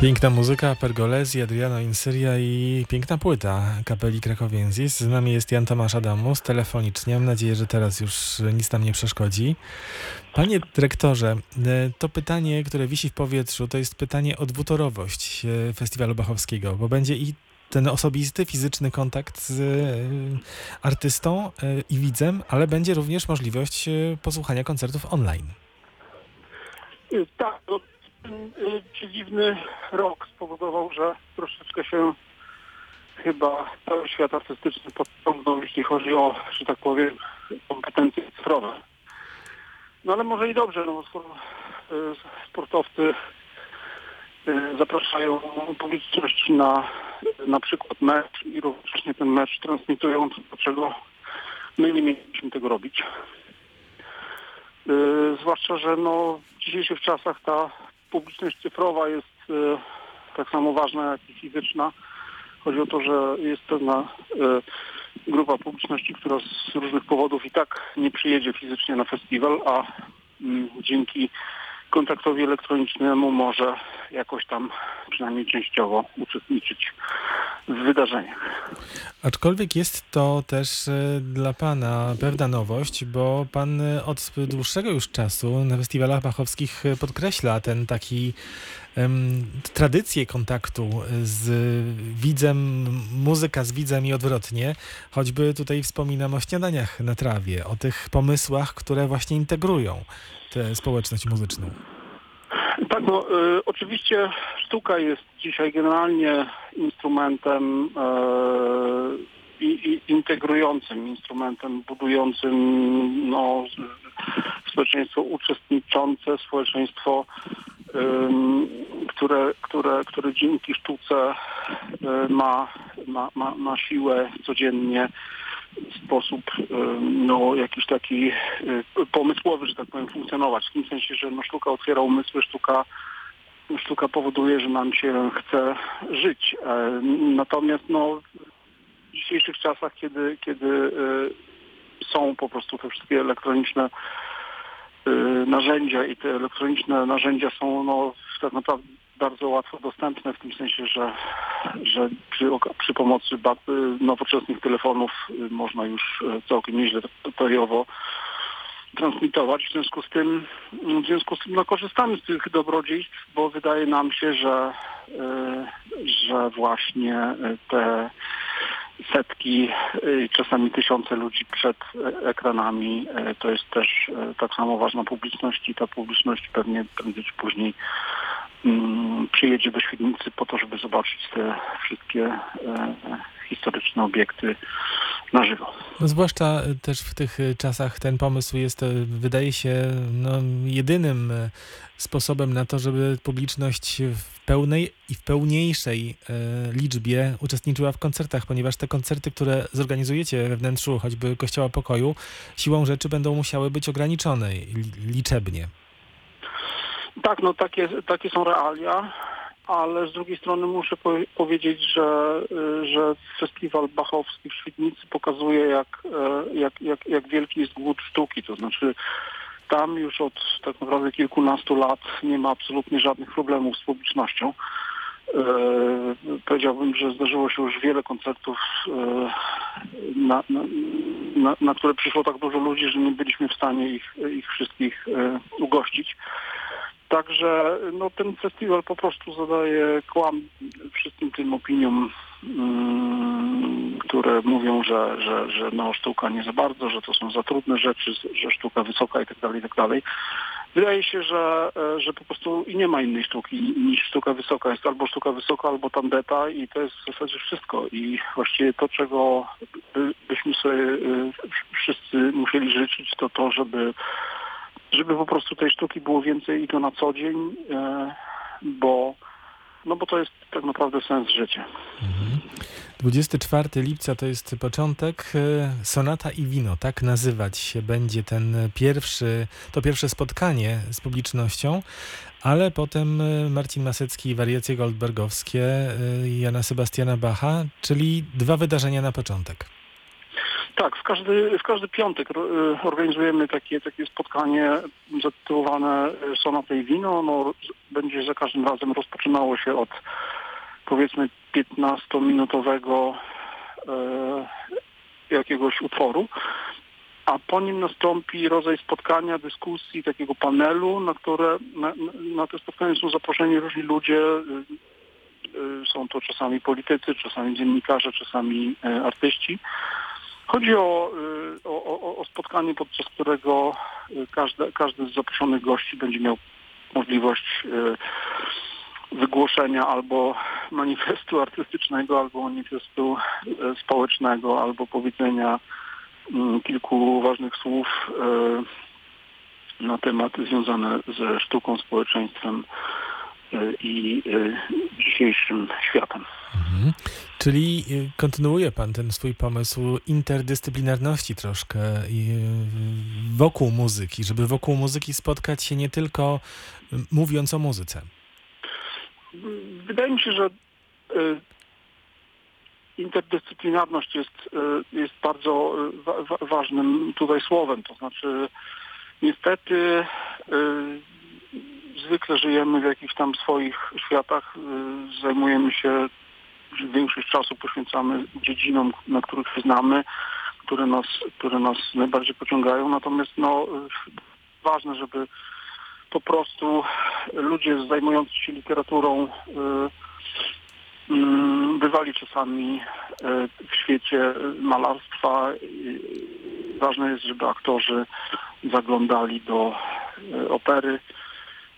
Piękna muzyka, Pergolesi, Adriano Insyria i piękna płyta kapeli Krakowienzis. Z nami jest Jan Tomasz Adamus, telefonicznie. Mam nadzieję, że teraz już nic nam nie przeszkodzi. Panie dyrektorze, e, to pytanie, które wisi w powietrzu, to jest pytanie o dwutorowość e, Festiwalu Bachowskiego, bo będzie i ten osobisty, fizyczny kontakt z e, artystą i widzem, ale będzie również możliwość posłuchania koncertów online. Tak, no, ten przedziwny rok spowodował, że troszeczkę się chyba cały świat artystyczny podciągnął, jeśli chodzi o, że tak powiem, kompetencje cyfrowe. No ale może i dobrze, no skoro sportowcy zapraszają publiczność na na przykład mecz i równocześnie ten mecz transmitują, to dlaczego my nie mieliśmy tego robić. Yy, zwłaszcza, że no, w dzisiejszych czasach ta publiczność cyfrowa jest yy, tak samo ważna jak i fizyczna. Chodzi o to, że jest pewna yy, grupa publiczności, która z różnych powodów i tak nie przyjedzie fizycznie na festiwal, a mm, dzięki kontaktowi elektronicznemu może jakoś tam przynajmniej częściowo uczestniczyć w wydarzeniach. Aczkolwiek jest to też e, dla Pana pewna nowość, bo Pan e, od dłuższego już czasu na festiwalach bachowskich e, podkreśla ten taki tradycję kontaktu z widzem, muzyka z widzem i odwrotnie. Choćby tutaj wspominam o śniadaniach na trawie, o tych pomysłach, które właśnie integrują tę społeczność muzyczną. Tak, no y, oczywiście sztuka jest dzisiaj generalnie instrumentem y, i, integrującym, instrumentem budującym no, społeczeństwo uczestniczące, społeczeństwo, które, które, które dzięki sztuce ma, ma, ma, ma siłę codziennie sposób no, jakiś taki pomysłowy, że tak powiem, funkcjonować. W tym sensie, że no, sztuka otwiera umysły, sztuka, sztuka powoduje, że nam się chce żyć. E, natomiast no, w dzisiejszych czasach, kiedy, kiedy są po prostu te wszystkie elektroniczne narzędzia i te elektroniczne narzędzia są no, tak naprawdę bardzo łatwo dostępne w tym sensie, że, że przy, przy pomocy nowoczesnych telefonów y, można już y, całkiem nieźle periowo transmitować. W związku z tym, w związku z tym no, korzystamy z tych dobrodziejstw, bo wydaje nam się, że, y, że właśnie te setki, czasami tysiące ludzi przed ekranami. To jest też tak samo ważna publiczność i ta publiczność pewnie prędzej czy później Mm, przyjedzie do Świdnicy po to, żeby zobaczyć te wszystkie historyczne obiekty na żywo. No zwłaszcza też w tych czasach ten pomysł jest, e, wydaje się, no, jedynym e, sposobem na to, żeby publiczność w pełnej i w pełniejszej liczbie uczestniczyła w koncertach, ponieważ te koncerty, które zorganizujecie we wnętrzu choćby Kościoła Pokoju, siłą rzeczy będą musiały być ograniczone liczebnie. Tak, no takie, takie są realia, ale z drugiej strony muszę po powiedzieć, że, y, że festiwal bachowski w Świdnicy pokazuje, jak, e, jak, jak, jak wielki jest głód sztuki. To znaczy tam już od tak naprawdę kilkunastu lat nie ma absolutnie żadnych problemów z publicznością. E, powiedziałbym, że zdarzyło się już wiele koncertów, e, na, na, na, na, które przyszło tak dużo ludzi, że nie byliśmy w stanie ich, ich wszystkich e, ugościć. Także no, ten festiwal po prostu zadaje kłam wszystkim tym opiniom, mm, które mówią, że, że, że no, sztuka nie za bardzo, że to są za trudne rzeczy, że sztuka wysoka i tak dalej, i tak. Wydaje się, że, e, że po prostu i nie ma innej sztuki niż sztuka wysoka. Jest albo sztuka wysoka, albo tandeta i to jest w zasadzie wszystko. I właściwie to, czego by, byśmy sobie e, wszyscy musieli życzyć, to to, żeby żeby po prostu tej sztuki było więcej i to na co dzień, e, bo, no bo to jest tak naprawdę sens życia. Mhm. 24 lipca to jest początek. E, Sonata i wino, tak nazywać się będzie ten pierwszy, to pierwsze spotkanie z publicznością, ale potem e, Marcin Masecki i wariacje goldbergowskie Jana Sebastiana Bacha, czyli dwa wydarzenia na początek. Tak, w każdy, w każdy piątek y, organizujemy takie, takie spotkanie zatytułowane y, Sonata i wino. Ono będzie za każdym razem rozpoczynało się od powiedzmy 15-minutowego e, jakiegoś utworu, a po nim nastąpi rodzaj spotkania, dyskusji, takiego panelu, na które na, na te spotkania są zaproszeni różni ludzie. y, y, Są to czasami politycy, czasami dziennikarze, czasami artyści. Chodzi o, y, o, o, o spotkanie, podczas którego y, każdy, każdy z zaproszonych gości będzie miał możliwość y, wygłoszenia albo manifestu artystycznego, albo manifestu społecznego, albo powiedzenia mm, kilku ważnych słów na tematy związane ze sztuką, społeczeństwem i dzisiejszym światem. Mhm. Czyli y, kontynuuje Pan ten swój pomysł interdyscyplinarności troszkę y, wokół muzyki, żeby wokół muzyki spotkać się nie tylko y, mówiąc o muzyce. Wydaje mi się, że interdyscyplinarność jest, jest bardzo wa- wa- ważnym tutaj słowem. To znaczy niestety zwykle żyjemy w jakichś tam swoich światach, zajmujemy się, większość czasu poświęcamy dziedzinom, na których się znamy, które nas, które nas najbardziej pociągają. Natomiast no, ważne, żeby po prostu ludzie zajmujący się literaturą y, mm, bywali czasami y, w świecie malarstwa. Y, Ważne jest, żeby aktorzy zaglądali do opery,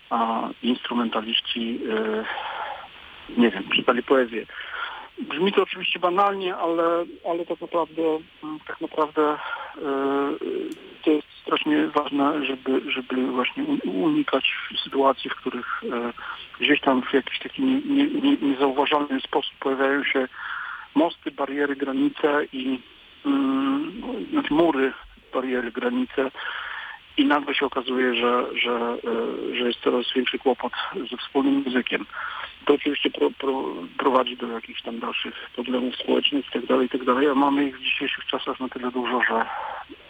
a instrumentaliści, nie wiem, czytali poezję. Brzmi to oczywiście banalnie, ale, ale tak naprawdę, mm, tak naprawdę y, to jest strasznie ważne, żeby, żeby właśnie unikać sytuacji, w których e, gdzieś tam w jakiś taki nie, nie, nie, niezauważalny sposób pojawiają się mosty, bariery, granice i mm, znaczy mury, bariery, granice i nagle się okazuje, że, że, e, że jest coraz większy kłopot ze wspólnym językiem. To oczywiście pro, pro, prowadzi do jakichś tam dalszych problemów społecznych itd., itd., a mamy ich w dzisiejszych czasach na tyle dużo, że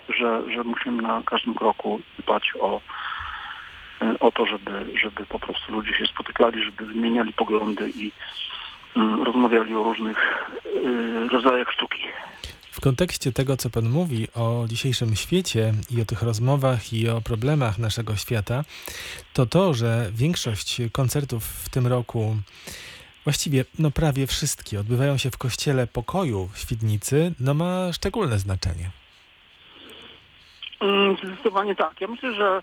że, że musimy na każdym kroku dbać o, e, o to, żeby, żeby po prostu ludzie się spotykali, żeby wymieniali poglądy i mm, rozmawiali o różnych y, rodzajach sztuki. W kontekście tego, co Pan mówi o dzisiejszym świecie i o tych rozmowach i o problemach naszego świata, to to, że większość koncertów w tym roku, właściwie no prawie wszystkie, odbywają się w Kościele Pokoju w Świdnicy, no ma szczególne znaczenie. Mm, Zdecydowanie tak. Ja myślę, że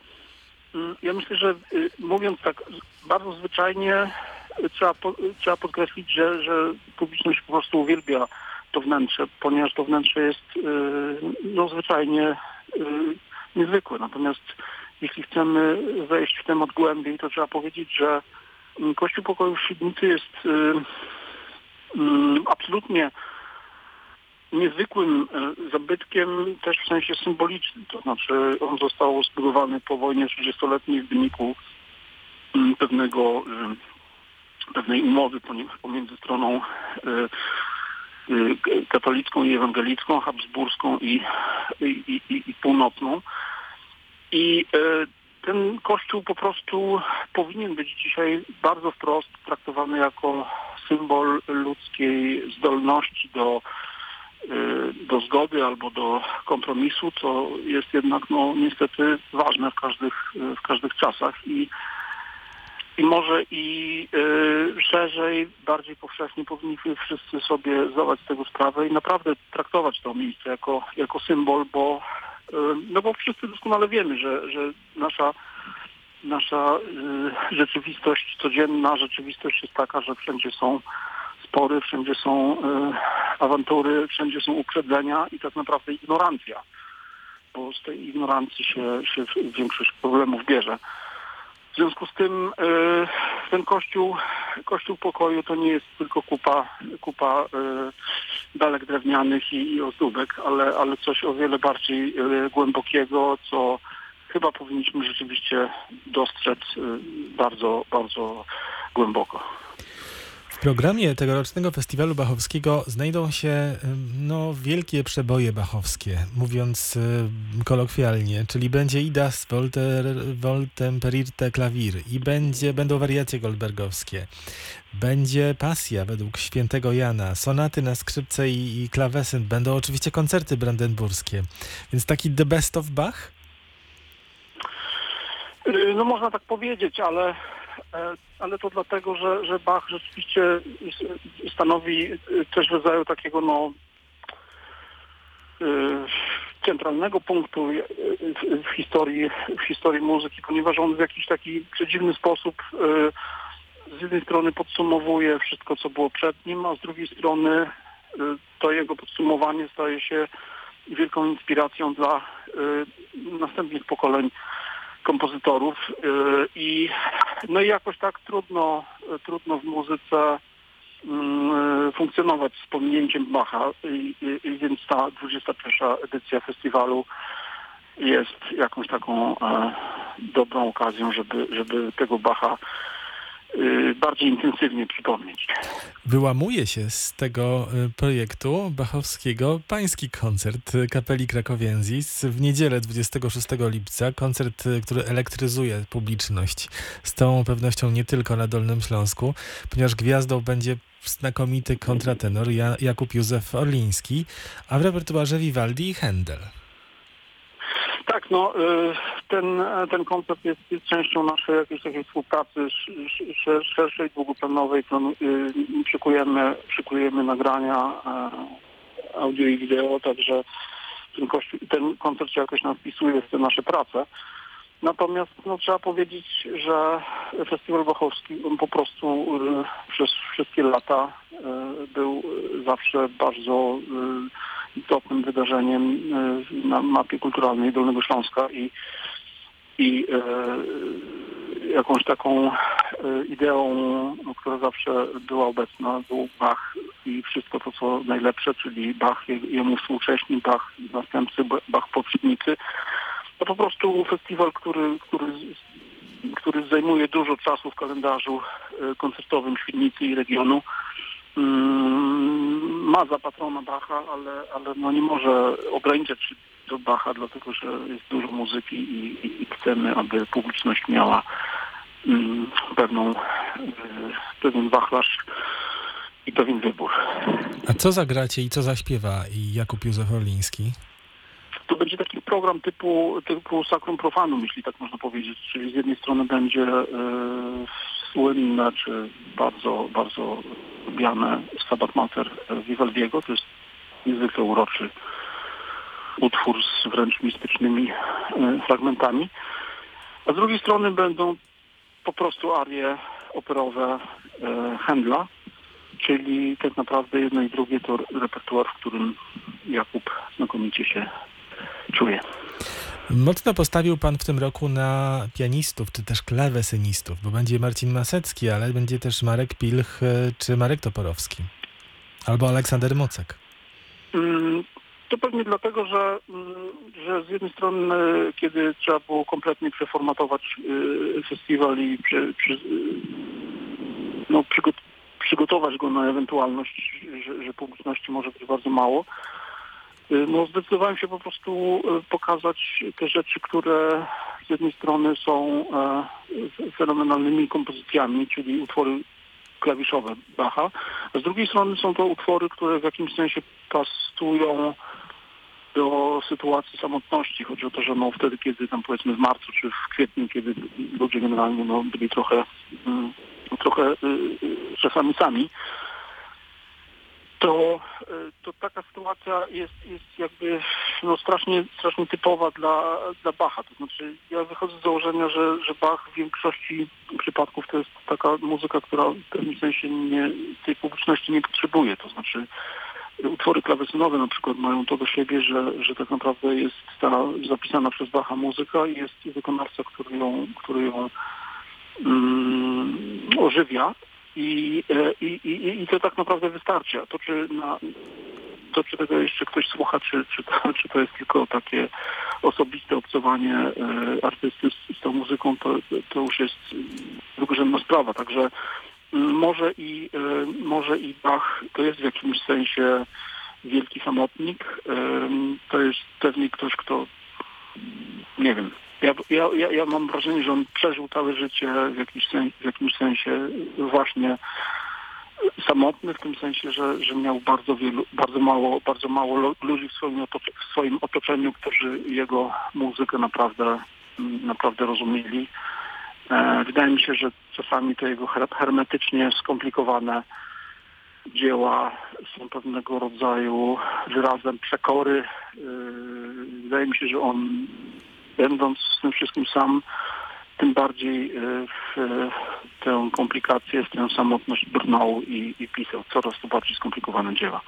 mm, ja myślę, że y, mówiąc tak bardzo zwyczajnie y, trzeba, y, trzeba podkreślić, że, że publiczność po prostu uwielbia to wnętrze, ponieważ to wnętrze jest y, no, zwyczajnie y, niezwykłe. Natomiast jeśli chcemy wejść w temat głębiej, to trzeba powiedzieć, że mm, Kościół Pokoju w Świdnicy jest y, mm, absolutnie niezwykłym zabytkiem też w sensie symbolicznym. To znaczy on został zbudowany po wojnie 30-letniej w wyniku mm, pewnego, pewnej umowy pomiędzy stroną katolicką i ewangelicką, habsburską i, i, i, i północną. I e, ten kościół po prostu powinien być dzisiaj bardzo wprost traktowany jako symbol ludzkiej zdolności do y, do zgody albo do kompromisu, co jest jednak no, niestety ważne w każdych, w każdych czasach i, i może i y, szerzej, bardziej powszechnie powinniśmy wszyscy sobie zdawać z tego sprawę i naprawdę traktować to miejsce jako, jako symbol, bo, y, no bo wszyscy doskonale wiemy, że, że nasza nasza y, rzeczywistość, codzienna rzeczywistość jest taka, że wszędzie są spory, wszędzie są y, awantury, wszędzie są uprzedzenia i tak naprawdę ignorancja, bo z tej ignorancji się, się większość problemów bierze. W związku z tym y, ten kościół, kościół pokoju to nie jest tylko kupa, kupa y, belek drewnianych i, i ozdóbek, ale, ale coś o wiele bardziej y, głębokiego, co chyba powinniśmy rzeczywiście dostrzec bardzo, bardzo głęboko. W programie tegorocznego festiwalu bachowskiego znajdą się no, wielkie przeboje bachowskie, mówiąc kolokwialnie, czyli będzie Idas Volter, Voltem Perirte Klawir i będzie, będą wariacje goldbergowskie, będzie pasja według świętego Jana, sonaty na skrzypce i, i klawesyn, będą oczywiście koncerty brandenburskie, więc taki the best of Bach? Y, no można tak powiedzieć, ale ale to dlatego, że, że Bach rzeczywiście stanowi też rodzaju takiego no e, centralnego punktu w historii, w historii muzyki, ponieważ on w jakiś taki przedziwny sposób e, z jednej strony podsumowuje wszystko, co było przed nim, a z drugiej strony to jego podsumowanie staje się wielką inspiracją dla następnych pokoleń kompozytorów y, i no i jakoś tak trudno, trudno w muzyce mm, funkcjonować z pominięciem Bacha i, i, więc ta 21 edycja festiwalu jest jakąś taką e, dobrą okazją, żeby, żeby tego Bacha bardziej intensywnie przypomnieć. Wyłamuje się z tego y, projektu bachowskiego pański koncert kapeli Krakowienzis w niedzielę 26 lipca. Koncert, y, który elektryzuje publiczność. Z całą pewnością nie tylko na Dolnym Śląsku, ponieważ gwiazdą będzie znakomity kontratenor Jakub Józef Orliński, a w repertuarze Vivaldi i Händel. Tak, no ten, ten koncert jest, jest częścią naszej jakiejś takiej współpracy szerszej, długoplanowej. Szykujemy, szykujemy nagrania audio i wideo, także ten, ten koncert się jakoś nam wpisuje w te nasze prace. Natomiast no, trzeba powiedzieć, że Festiwal Wachowski po prostu przez wszystkie lata był zawsze bardzo istotnym wydarzeniem e, na mapie kulturalnej Dolnego Śląska i, i e, jakąś taką e, ideą, która zawsze była obecna, był Bach i wszystko to, co najlepsze, czyli Bach, jemu współcześni, Bach następcy, Bach poprzednicy. To po prostu festiwal, który, który, który zajmuje dużo czasu w kalendarzu koncertowym Świdnicy i regionu. Ma za patrona Bacha, ale, ale no nie może ograniczać się do Bacha, dlatego że jest dużo muzyki i, i, i chcemy, aby publiczność miała mm, pewną, y, pewien wachlarz i pewien wybór. A co zagracie i co zaśpiewa Jakub Józef Orliński? To będzie taki program typu, typu Sacrum Profanum, jeśli tak można powiedzieć. Czyli z jednej strony będzie y, słynne, czy bardzo, bardzo lubiane Stabat Mater Vivaldiego. To jest niezwykle uroczy utwór z wręcz mistycznymi e, fragmentami. A z drugiej strony będą po prostu arie operowe e, Händla, czyli tak naprawdę jedno i drugie to repertuar, w którym Jakub znakomicie się czuje. Mocno postawił pan w tym roku na pianistów, czy też klawesynistów, bo będzie Marcin Masecki, ale będzie też Marek Pilch, e, czy Marek Toporowski. Albo Aleksander Mocek. Mm, to pewnie dlatego, że, mm, że z jednej strony, kiedy trzeba było kompletnie przeformatować y, festiwal i przy, przy, no, przygotować go na ewentualność, że, że publiczności może być bardzo mało, no zdecydowałem się po prostu y, pokazać te rzeczy, które z jednej strony są e, fenomenalnymi kompozycjami, czyli utwory klawiszowe Bacha, a z drugiej strony są to utwory, które w jakimś sensie pasują do sytuacji samotności. Chodzi o to, że no wtedy, kiedy tam powiedzmy w marcu czy w kwietniu, kiedy ludzie generalnie no, byli trochę, mm, trochę y, czasami sami, to, e, to taka sytuacja jest, jest jakby no, strasznie, strasznie typowa dla, dla Bacha. To znaczy ja wychodzę z założenia, że, że Bach w większości przypadków to jest taka muzyka, która w pewnym sensie nie, tej publiczności nie potrzebuje. To znaczy utwory klawesynowe na przykład mają to do siebie, że, że tak naprawdę jest ta zapisana przez Bacha muzyka i jest wykonawca, który ją, który ją mm, ożywia i, e, i, i, i to tak naprawdę wystarczy. A to, czy na, to, czy tego jeszcze ktoś słucha, czy, czy, to, czy to jest tylko takie osobiste obcowanie e, artysty z, z tą muzyką, to, to już jest drugorzędna sprawa. Także mm, może i, y, może i Bach to jest w jakimś sensie wielki samotnik. To jest pewnie ktoś, kto nie wiem. Ja, ja, ja, mam wrażenie, że on przeżył całe życie w, jakiś sen, w jakimś sensie właśnie samotny, w tym sensie, że, że miał bardzo wielu, bardzo mało, bardzo mało lu- ludzi w swoim, otocze, w swoim otoczeniu, którzy jego muzykę naprawdę, naprawdę rozumieli. E, wydaje mi się, że czasami te jego her- hermetycznie skomplikowane dzieła są pewnego rodzaju wyrazem przekory. Yy, Wydaje mi się, że on będąc z tym wszystkim sam, tym bardziej yy, w yy, tę komplikację, w tę samotność brnął i, i pisał coraz to bardziej skomplikowane dzieła.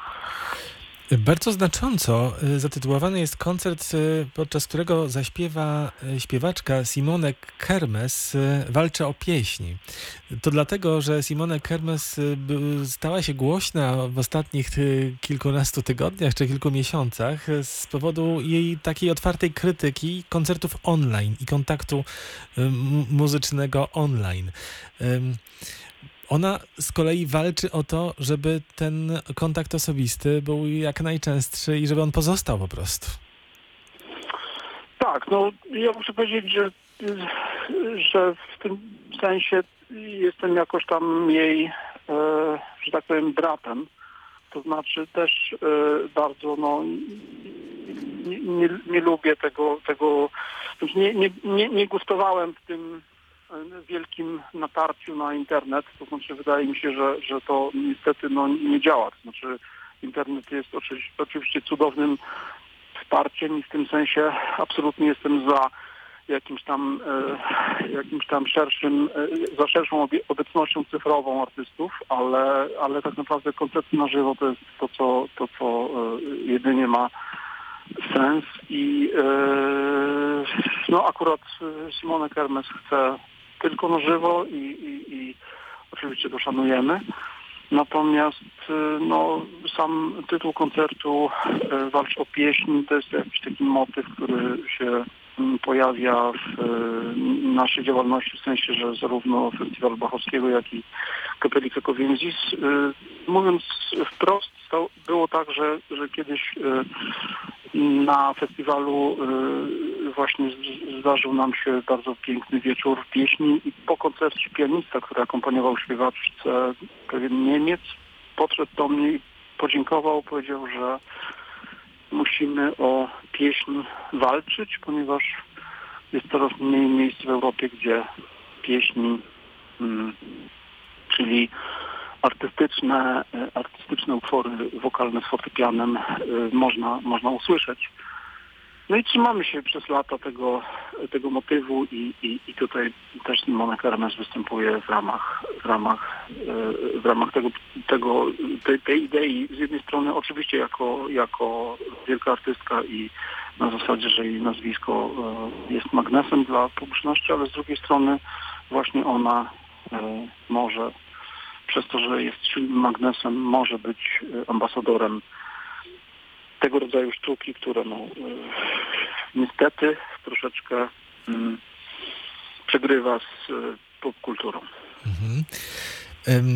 Bardzo znacząco y, zatytułowany jest koncert, y, podczas którego zaśpiewa y, śpiewaczka Simone Kermes Walczy o pieśni. To dlatego, że Simone Kermes stała się głośna w ostatnich kilkunastu tygodniach czy kilku miesiącach z powodu jej takiej otwartej krytyki koncertów online i kontaktu mu- muzycznego online. Ona z kolei walczy o to, żeby ten kontakt osobisty był jak najczęstszy i żeby on pozostał po prostu. Tak, no ja muszę powiedzieć, że, że w tym sensie jestem jakoś tam jej, e, że tak powiem, bratem. To znaczy też e, bardzo, no, nie, nie, nie lubię tego, tego nie, nie, nie, nie gustowałem w tym wielkim natarciu na internet. To znaczy wydaje mi się, że, że to niestety no, nie działa. To znaczy internet jest oczywiście, oczywiście cudownym wsparciem i w tym sensie absolutnie jestem za jakimś tam, e, jakimś tam szerszym, e, za szerszą obecnością cyfrową artystów, ale, ale tak naprawdę koncerty na żywo to jest to, co, to, co e, jedynie ma sens i no akurat Simone Kermes chce tylko na żywo i, i, i oczywiście to szanujemy. Natomiast y, no, sam tytuł koncertu y, Walcz o pieśń to jest jakiś taki motyw, który się mm, pojawia w y, naszej działalności, w sensie, że zarówno Festiwalu Bachowskiego, jak i Kapeli Krakowienzis. Mówiąc wprost, było tak, że, że kiedyś na festiwalu y, właśnie zdarzył nam się bardzo piękny wieczór pieśni i po koncercie pianista, który akompaniował śpiewaczce, pewien Niemiec, podszedł do mnie i podziękował, powiedział, że musimy o pieśń walczyć, ponieważ jest coraz mniej miejsc w Europie, gdzie pieśni, mm, czyli artystyczne, e, artystyczne utwory wokalne z fortepianem e, można, można usłyszeć. No i trzymamy się przez lata tego, tego motywu i, i, i tutaj też Simone Kermes występuje w ramach, w ramach, e, w ramach tego, tego, tej, tej idei. Z jednej strony oczywiście jako, jako wielka artystka i na zasadzie, że jej nazwisko jest magnesem dla publiczności, ale z drugiej strony właśnie ona może przez to, że jest silnym magnesem, może być e, ambasadorem tego rodzaju sztuki, które no, e, niestety troszeczkę mm, przegrywa z e, popkulturą. Mhm.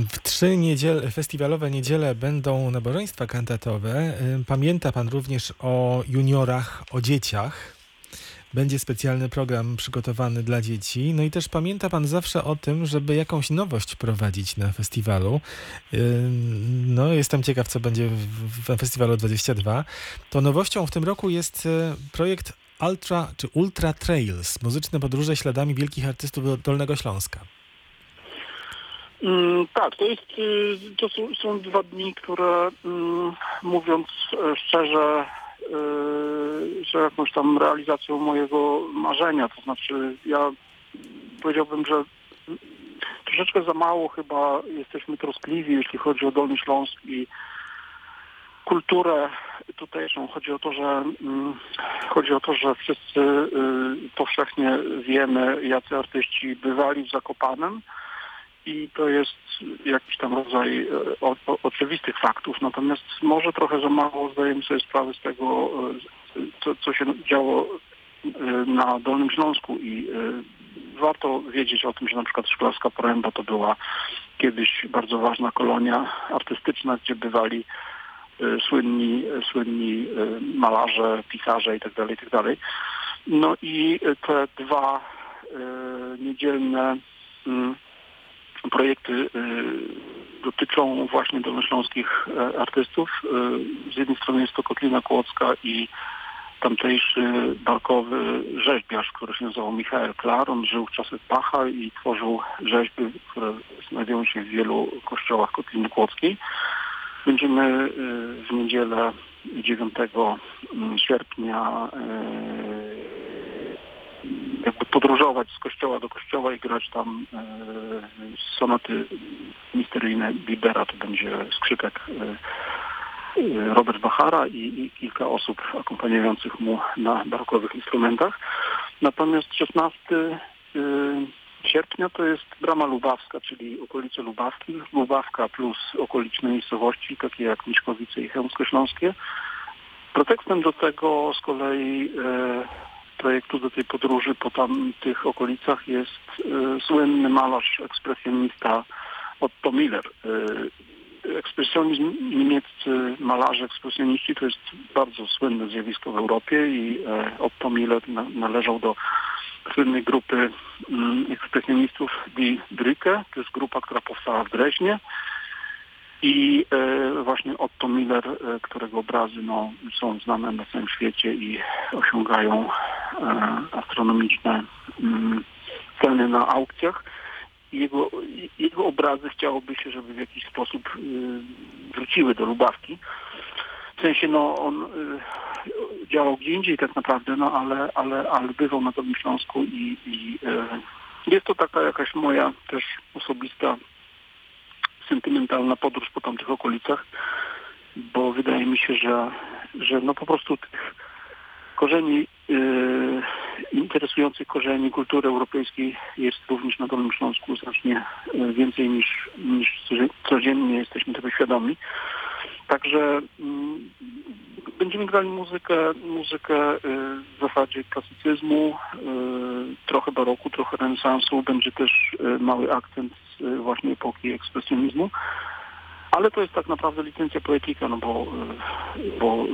W trzy niedziel, festiwalowe niedziele będą nabożeństwa kantatowe. Pamięta Pan również o juniorach, o dzieciach. Będzie specjalny program przygotowany dla dzieci. No i też pamięta Pan zawsze o tym, żeby jakąś nowość prowadzić na festiwalu. No, jestem ciekaw, co będzie w festiwalu 22. To nowością w tym roku jest e, projekt Ultra czy Ultra Trails, muzyczne podróże śladami wielkich artystów do Dolnego Śląska. Mm, tak, to jest, y, to są, są dwa dni, które mm, mówiąc e, szczerze, y, że jakąś tam realizacją mojego marzenia, to znaczy ja powiedziałbym, że troszeczkę za mało chyba jesteśmy troskliwi, jeśli chodzi o Dolny Śląsk i kulturę tutejszą. Chodzi o to, że mm, chodzi o to, że wszyscy y, powszechnie wiemy, jacy artyści bywali w Zakopanem i to jest jakiś tam rodzaj e, o, o, oczywistych faktów, natomiast może trochę za mało zdajemy sobie sprawę z tego, e, co, co się działo e, na Dolnym Śląsku i warto wiedzieć o tym, że na przykład Szklarska Poręba to była kiedyś bardzo ważna kolonia artystyczna, gdzie bywali słynni, słynni malarze, pisarze itd., itd. No i te dwa niedzielne mm, projekty y, dotyczą właśnie dolnośląskich e, artystów. Y, Z jednej strony jest to Kotlina Kłodzka i tamtejszy barkowy rzeźbiarz, który się nazywał Michael Klar. On żył w czasach Bacha i tworzył rzeźby, które znajdują się w wielu kościołach Kotliny Kłodzkiej. Będziemy y, w niedzielę 9 sierpnia y, jakby podróżować z kościoła do kościoła i grać tam e, sonaty misteryjne Bibera, to będzie skrzypek e, e, Robert Bachara i, i kilka osób akompaniujących mu na barokowych instrumentach. Natomiast 16 e, sierpnia to jest Brama Lubawska, czyli okolice Lubawki, Lubawka plus okoliczne miejscowości, takie jak Miszkowice i Chełmsko-Śląskie. Pretekstem do tego z kolei e, projektu do tej podróży po tamtych okolicach jest e, słynny malarz, ekspresjonista Otto Miller. E, ekspresjonizm niemieccy malarze, ekspresjoniści to jest bardzo słynne zjawisko w Europie i e, Otto Miller na, należał do słynnej grupy mm, ekspresjonistów Die Brücke. To jest grupa, która powstała w Dreźnie. I e, właśnie Otto Miller, e, którego obrazy no, są znane na całym świecie i osiągają e, astronomiczne mm, ceny na aukcjach. Jego, jego obrazy chciałoby się, żeby w jakiś sposób y, wróciły do Lubawki. W sensie no, on y, działał gdzie indziej tak naprawdę, no ale, ale, ale bywał na Dolnym Śląsku i, i y, jest to taka jakaś moja też osobista sentymentalna podróż po tamtych okolicach, bo wydaje mi się, że, że no po prostu tych korzeni, yy, interesujących korzeni kultury europejskiej jest również na Dolnym Śląsku znacznie yy, więcej niż, niż codziennie jesteśmy tego świadomi. Także mm, będziemy grali muzykę, muzykę yy, w zasadzie klasycyzmu, yy, trochę baroku, trochę renesansu. Będzie też mały akcent właśnie epoki ekspresjonizmu. Ale to jest tak naprawdę licencja poetyka, no bo, yy, bo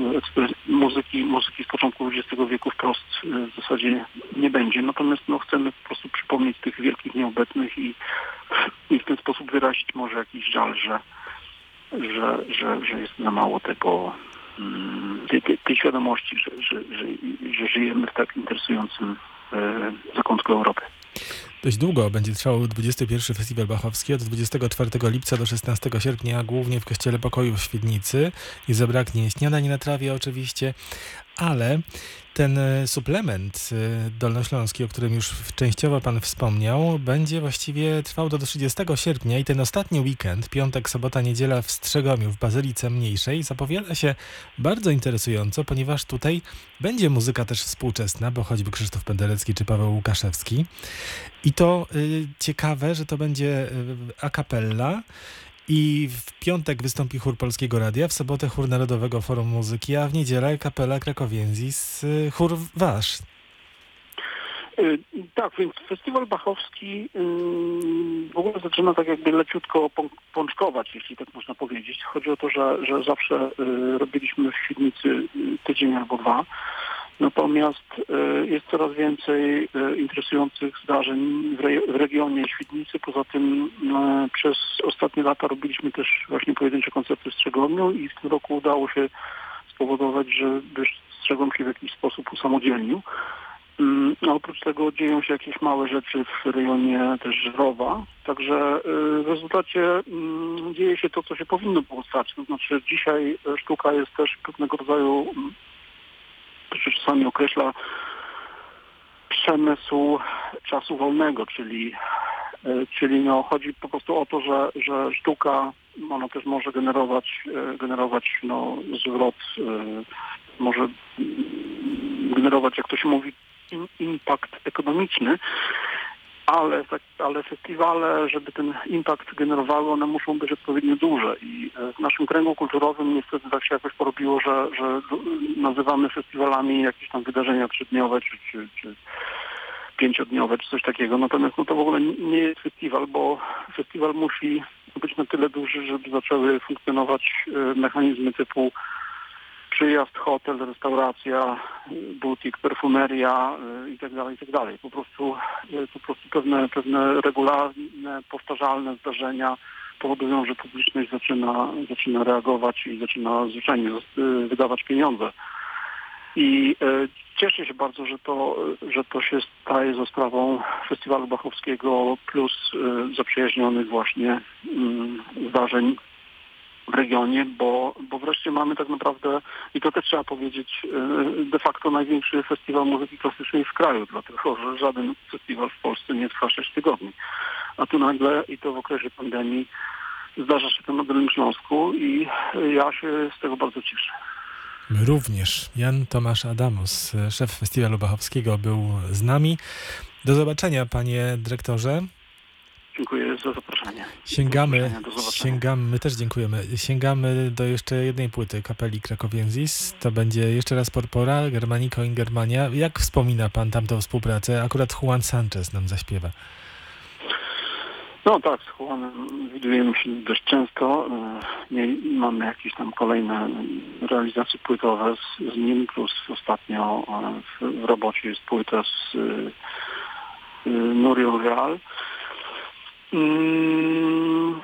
muzyki, muzyki z początku XX wieku wprost yy, w zasadzie nie będzie. Natomiast no, chcemy po prostu przypomnieć tych wielkich nieobecnych i, i w ten sposób wyrazić może jakiś żal, że, że, że, że jest za mało tego, mm, tej, tej, tej świadomości, że, że, że, że żyjemy w tak interesującym zakątku Europy. Dość długo będzie trwał 21. Festiwal Bachowski od 24 lipca do 16 sierpnia, głównie w Kościele Pokoju w Świdnicy i zabraknie śniadań na trawie oczywiście, ale ten e, suplement e, dolnośląski, o którym już częściowo Pan wspomniał, będzie właściwie trwał do 30 sierpnia i ten ostatni weekend, piątek, sobota, niedziela w Strzegomiu, w Bazylice Mniejszej, zapowiada się bardzo interesująco, ponieważ tutaj będzie muzyka też współczesna, bo choćby Krzysztof Penderecki czy Paweł Łukaszewski. I to y, ciekawe, że to będzie y, a cappella, i w piątek wystąpi chór Polskiego Radia, w sobotę chór Narodowego Forum Muzyki, a w niedzielę kapela Krakowienzis, y, chór wasz. Y, Tak, więc festiwal bachowski y, w ogóle zaczyna tak jakby leciutko pą- pączkować, jeśli tak można powiedzieć. Chodzi o to, że, że zawsze robiliśmy w Świdnicy tydzień albo dwa. Natomiast y, jest coraz więcej y, interesujących zdarzeń w, re- w regionie Świdnicy. Poza tym y, przez ostatnie lata robiliśmy też właśnie pojedyncze koncerty w Strzegomiu i w tym roku udało się spowodować, że Strzegom się w jakiś sposób usamodzielnił. Mm, A oprócz tego dzieją się jakieś małe rzeczy w rejonie też Żrowa. Także w rezultacie mm, dzieje się to, co się powinno było stać. To znaczy dzisiaj e, sztuka jest też pewnego rodzaju, mm, to się czasami określa, przemysł czasu wolnego, czyli, e, czyli no, chodzi po prostu o to, że, że sztuka ona też może generować, e, generować no, zwrot, e, może generować, jak to się mówi, im- impact ekonomiczny, ale, tak, ale festiwale, żeby ten impact generowały, one muszą być odpowiednio duże. I e, w naszym kręgu kulturowym niestety tak się jakoś porobiło, że, że nazywamy festiwalami jakieś tam wydarzenia trzydniowe czy, czy, czy pięciodniowe czy coś takiego, natomiast no to w ogóle nie jest festiwal, bo festiwal musi być na tyle duży, żeby zaczęły funkcjonować e, mechanizmy typu przyjazd, hotel, restauracja, butik, perfumeria e, i tak dalej, i tak dalej. Po prostu, e, po prostu pewne, pewne regularne, powtarzalne zdarzenia powodują, że publiczność zaczyna, zaczyna reagować i zaczyna zwyczajnie zas- wydawać pieniądze. I cieszę się bardzo, że to, że to się staje za sprawą Festiwalu Bachowskiego plus zaprzyjaźnionych właśnie mm, zdarzeń w regionie, bo, bo wreszcie mamy tak naprawdę, i to też trzeba powiedzieć, e, de facto największy festiwal muzyki klasycznej w kraju, dlatego że żaden festiwal w Polsce nie trwa 6 tygodni. A tu nagle, i to w okresie pandemii, zdarza się to na Dolnym Śląsku i ja się z tego bardzo cieszę. My również. Jan Tomasz Adamus, szef Festiwalu Bachowskiego, był z nami. Do zobaczenia, panie dyrektorze. Dziękuję za zaproszenie. Sięgamy, sięgamy, my też dziękujemy. Sięgamy do jeszcze jednej płyty kapeli Krakowienzis. To będzie jeszcze raz Porpora, Germanico in Germania. Jak wspomina pan tamtą współpracę? Akurat Juan Sanchez nam zaśpiewa. No tak, z Juanem widujemy się dość często. E, mamy jakieś tam kolejne realizacje płytowe z, z nim, plus ostatnio e, w, w robocie jest płyta z y, Nuriel Real. Mm,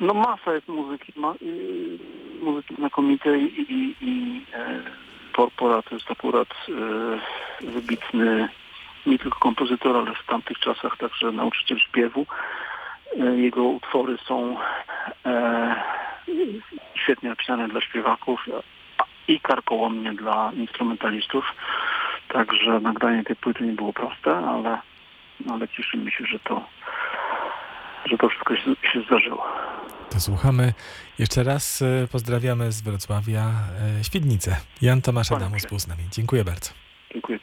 No masa jest muzyki, ma, y, muzyki znakomitej i, i e, Porpora to jest akurat e, wybitny nie tylko kompozytor, ale w tamtych czasach także nauczyciel śpiewu. E, Jego utwory są e, świetnie napisane dla śpiewaków i karkołomnie dla instrumentalistów. Także nagranie tej płyty nie było proste, ale, ale cieszymy się, że to, że to wszystko się, się zdarzyło. To słuchamy. Jeszcze raz e, pozdrawiamy z Wrocławia e, Świdnicę. Jan Tomasz Adamus był z nami. Dziękuję bardzo. Dziękuję.